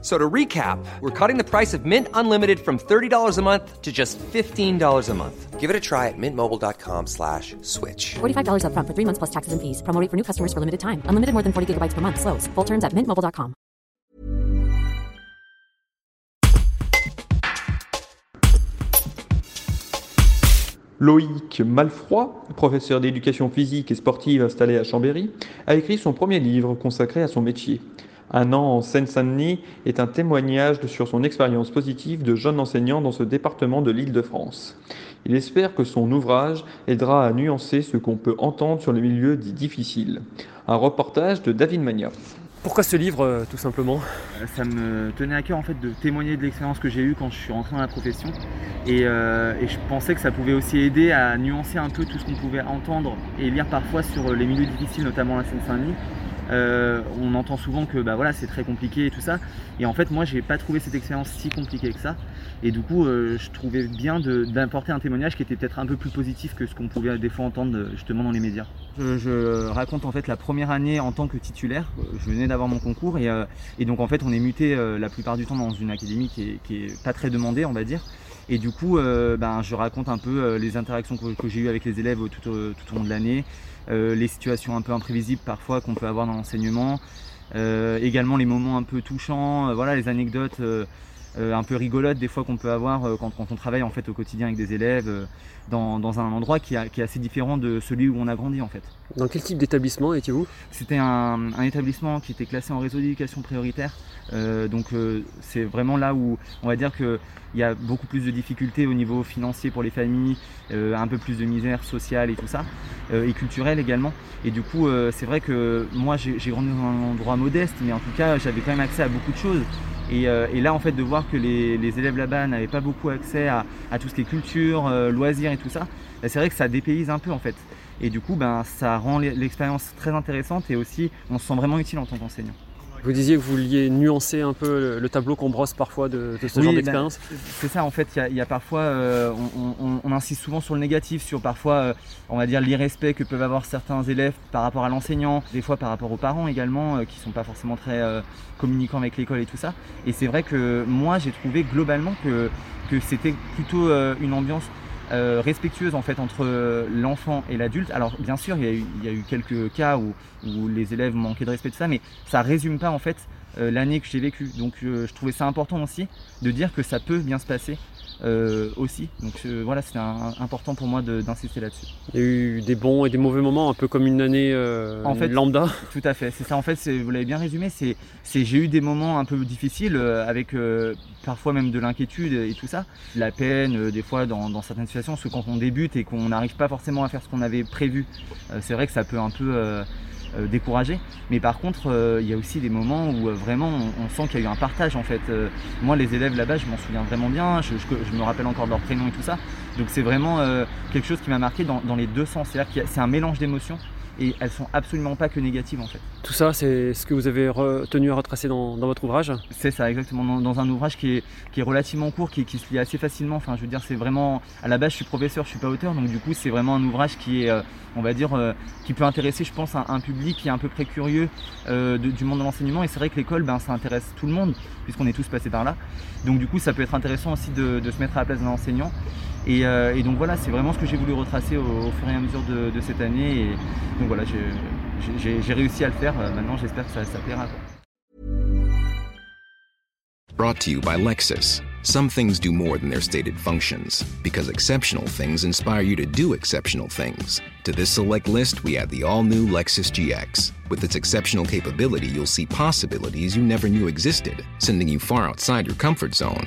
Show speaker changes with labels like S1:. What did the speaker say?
S1: So to recap, we're cutting the price of Mint Unlimited from $30 a month to just $15 a month.
S2: Give it a try at mintmobile.com slash switch.
S3: $45 upfront for three months plus taxes and fees. Promo rate for new customers for limited time. Unlimited more than 40 gigabytes per month. Slows. Full terms at mintmobile.com.
S4: Loïc Malfroy, professeur d'éducation physique et sportive installé à Chambéry, a écrit son premier livre consacré à son métier. Un an en Seine-Saint-Denis est un témoignage sur son expérience positive de jeune enseignant dans ce département de l'Île-de-France. Il espère que son ouvrage aidera à nuancer ce qu'on peut entendre sur le milieu dit difficile. Un reportage de David Magna.
S5: Pourquoi ce livre, euh, tout simplement?
S6: Euh, Ça me tenait à cœur en fait de témoigner de l'expérience que j'ai eue quand je suis rentré dans la profession et, euh, et je pensais que ça pouvait aussi aider à nuancer un peu tout ce qu'on pouvait entendre et lire parfois sur les milieux difficiles, notamment la Seine-Saint-Denis. Euh, on entend souvent que bah voilà c'est très compliqué et tout ça et en fait moi j'ai pas trouvé cette expérience si compliquée que ça et du coup euh, je trouvais bien d'apporter un témoignage qui était peut-être un peu plus positif que ce qu'on pouvait des fois entendre euh, justement dans les médias. Je, raconte en fait la première année en tant que titulaire. Je venais d'avoir mon concours et, donc en fait on est muté la plupart du temps dans une académie qui est, qui est pas très demandée on va dire. Et du coup euh, ben, je raconte un peu euh, les interactions que, j'ai eues avec les élèves tout, au- tout au long de l'année, euh, les situations un peu imprévisibles parfois qu'on peut avoir dans l'enseignement, euh, également les moments un peu touchants, euh, voilà les anecdotes euh, euh, un peu rigolotes des fois qu'on peut avoir euh, quand, quand on travaille en fait au quotidien avec des élèves euh, dans, dans un endroit qui, a- qui est assez différent de celui où on a grandi en fait.
S5: Dans quel type d'établissement étiez-vous?
S6: C'était un, un établissement qui était classé en réseau d'éducation prioritaire. Euh, donc euh, c'est vraiment là où on va dire qu'il y a beaucoup plus de difficultés au niveau financier pour les familles, euh, un peu plus de misère sociale et tout ça, euh, et culturelle également. Et du coup euh, c'est vrai que moi j'ai grandi dans un endroit modeste, mais en tout cas j'avais quand même accès à beaucoup de choses. Et, euh, et là en fait de voir que les, élèves là-bas n'avaient pas beaucoup accès à, à tout ce qui est culture, euh, loisirs et tout ça, bah, c'est vrai que ça dépayse un peu en fait. Et du coup, ben, ça rend l'expérience très intéressante et aussi on se sent vraiment utile en tant qu'enseignant.
S5: Vous disiez que vous vouliez nuancer un peu le, le tableau qu'on brosse parfois de, de ce
S6: Oui,
S5: genre
S6: ben,
S5: d'expérience.
S6: C'est ça, en fait, il y a- il y, a parfois, euh, on, on- on insiste souvent sur le négatif, sur parfois, euh, on va dire, l'irrespect que peuvent avoir certains élèves par rapport à l'enseignant, des fois par rapport aux parents également, euh, qui sont pas forcément très euh, communicants avec l'école et tout ça. Et c'est vrai que moi, j'ai trouvé globalement que, que c'était plutôt une ambiance euh, respectueuse en fait entre euh, l'enfant et l'adulte. Alors bien sûr, il y, a eu, quelques cas où, où les élèves manquaient de respect de ça, mais ça résume pas en fait euh, l'année que j'ai vécue. Donc euh, je trouvais ça important aussi de dire que ça peut bien se passer euh, aussi. Donc voilà, c'était important pour moi d'insister là-dessus.
S5: Il y a eu des bons et des mauvais moments, un peu comme une année
S6: En fait,
S5: lambda.
S6: Tout à fait, c'est ça en fait, vous l'avez bien résumé, c'est j'ai eu des moments un peu difficiles avec parfois même de l'inquiétude et tout ça, la peine des fois dans, dans certaines situations, parce que quand on débute et qu'on n'arrive pas forcément à faire ce qu'on avait prévu, c'est vrai que ça peut un peu euh, décourager, mais par contre euh, il y a aussi des moments où euh, vraiment on, sent qu'il y a eu un partage en fait. Moi les élèves là-bas je m'en souviens vraiment bien, je, me rappelle encore de leur prénom et tout ça, donc c'est vraiment quelque chose qui m'a marqué dans, dans les deux sens, c'est-à-dire que c'est un mélange d'émotions et elles sont absolument pas que négatives en fait.
S5: Tout ça, c'est ce que vous avez retenu à retracer dans, dans votre ouvrage.
S6: C'est ça, exactement. Dans, dans un ouvrage qui est, qui est relativement court, qui, qui se lit assez facilement. Enfin, je veux dire, c'est vraiment. À la base, je suis professeur, je suis pas auteur, donc du coup, c'est vraiment un ouvrage qui est, euh, on va dire, euh, qui peut intéresser, je pense, un, un public qui est un peu près curieux euh, de- du monde de l'enseignement. Et c'est vrai que l'école, ben, ça intéresse tout le monde, puisqu'on est tous passés par là. Donc du coup, ça peut être intéressant aussi de, de se mettre à la place d'un enseignant. Et, euh, et donc voilà, c'est vraiment ce que j'ai voulu retracer au, au fur et à mesure de, de cette année. Et donc voilà, j'ai- réussi à le faire. Euh, Maintenant, j'espère que ça, ça plaira.
S7: Brought to you by Lexus. Some things do more than their stated functions, because exceptional things inspire you to do exceptional things. To this select list, we add the all new Lexus GX. With its exceptional capability, you'll see possibilities you never knew existed, sending you far outside your comfort zone.